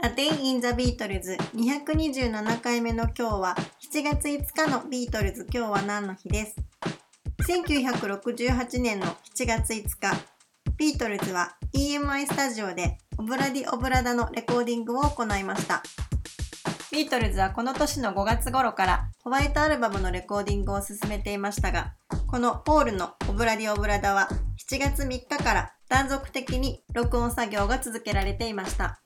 A Day in the Beatles 227回目の今日は7月5日のビートルズ。今日は何の日です？1968年の7月5日。ビートルズは EMI スタジオでオブラディ・オブラダのレコーディングを行いました。ビートルズはこの年の5月頃からホワイトアルバムのレコーディングを進めていましたがこのポールのオブラディ・オブラダは7月3日から断続的に録音作業が続けられていました。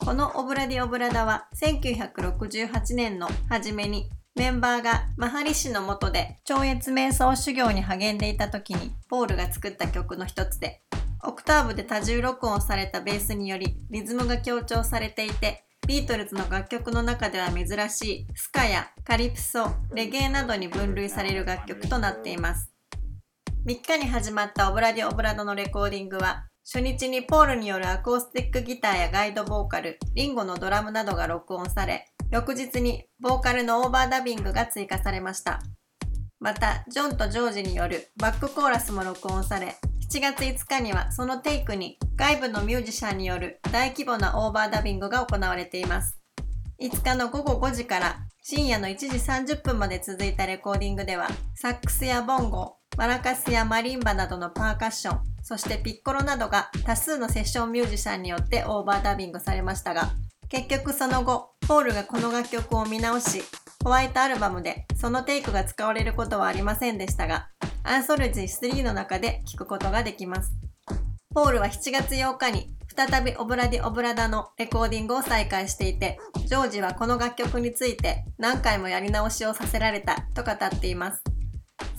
このオブラディ・オブラダは1968年の初めにメンバーがマハリシの下で超越瞑想修行に励んでいた時にポールが作った曲の一つでオクターブで多重録音されたベースによりリズムが強調されていてビートルズの楽曲の中では珍しいスカやカリプソ、レゲエなどに分類される楽曲となっています。3日に始まったオブラディ・オブラダのレコーディングは初日にポールによるアコースティックギターやガイドボーカル、リンゴのドラムなどが録音され、翌日にボーカルのオーバーダビングが追加されました。また、ジョンとジョージによるバックコーラスも録音され、7月5日にはそのテイクに外部のミュージシャンによる大規模なオーバーダビングが行われています。5日の午後5時から深夜の1時30分まで続いたレコーディングでは、サックスやボンゴ、マラカスやマリンバなどのパーカッション、そしてピッコロなどが多数のセッションミュージシャンによってオーバーダビングされましたが、結局その後、ポールがこの楽曲を見直し、ホワイトアルバムでそのテイクが使われることはありませんでしたが、アンソルジー3の中で聴くことができます。ポールは7月8日に再びオブラディ・オブラダのレコーディングを再開していて、ジョージはこの楽曲について何回もやり直しをさせられたと語っています。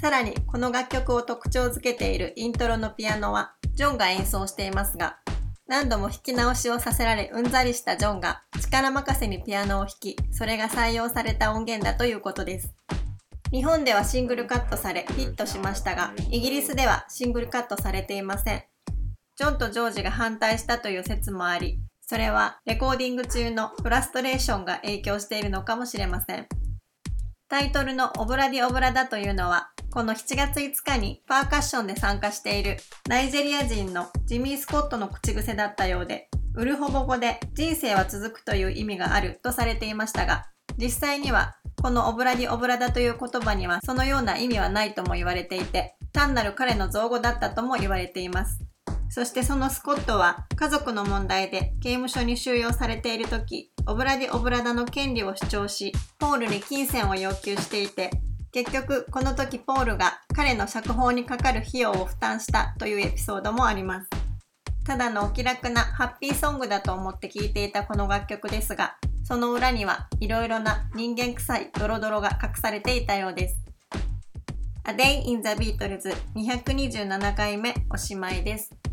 さらにこの楽曲を特徴づけているイントロのピアノはジョンが演奏していますが、何度も弾き直しをさせられうんざりしたジョンが力任せにピアノを弾き、それが採用された音源だということです。日本ではシングルカットされヒットしましたが、イギリスではシングルカットされていません。ジョンとジョージが反対したという説もあり、それはレコーディング中のフラストレーションが影響しているのかもしれません。タイトルのオブラディオブラダというのは、この7月5日にパーカッションで参加しているナイジェリア人のジミー・スコットの口癖だったようで、ウルホボ語で人生は続くという意味があるとされていましたが、実際にはこのオブラディオブラダという言葉にはそのような意味はないとも言われていて、単なる彼の造語だったとも言われています。そしてそのスコットは家族の問題で刑務所に収容されている時、オブラディ・オブラダの権利を主張し、ポールに金銭を要求していて、結局この時ポールが彼の釈放にかかる費用を負担したというエピソードもあります。ただのお気楽なハッピーソングだと思って聴いていたこの楽曲ですが、その裏にはいろいろな人間臭いドロドロが隠されていたようです。A Day in the Beatles 227回目おしまいです。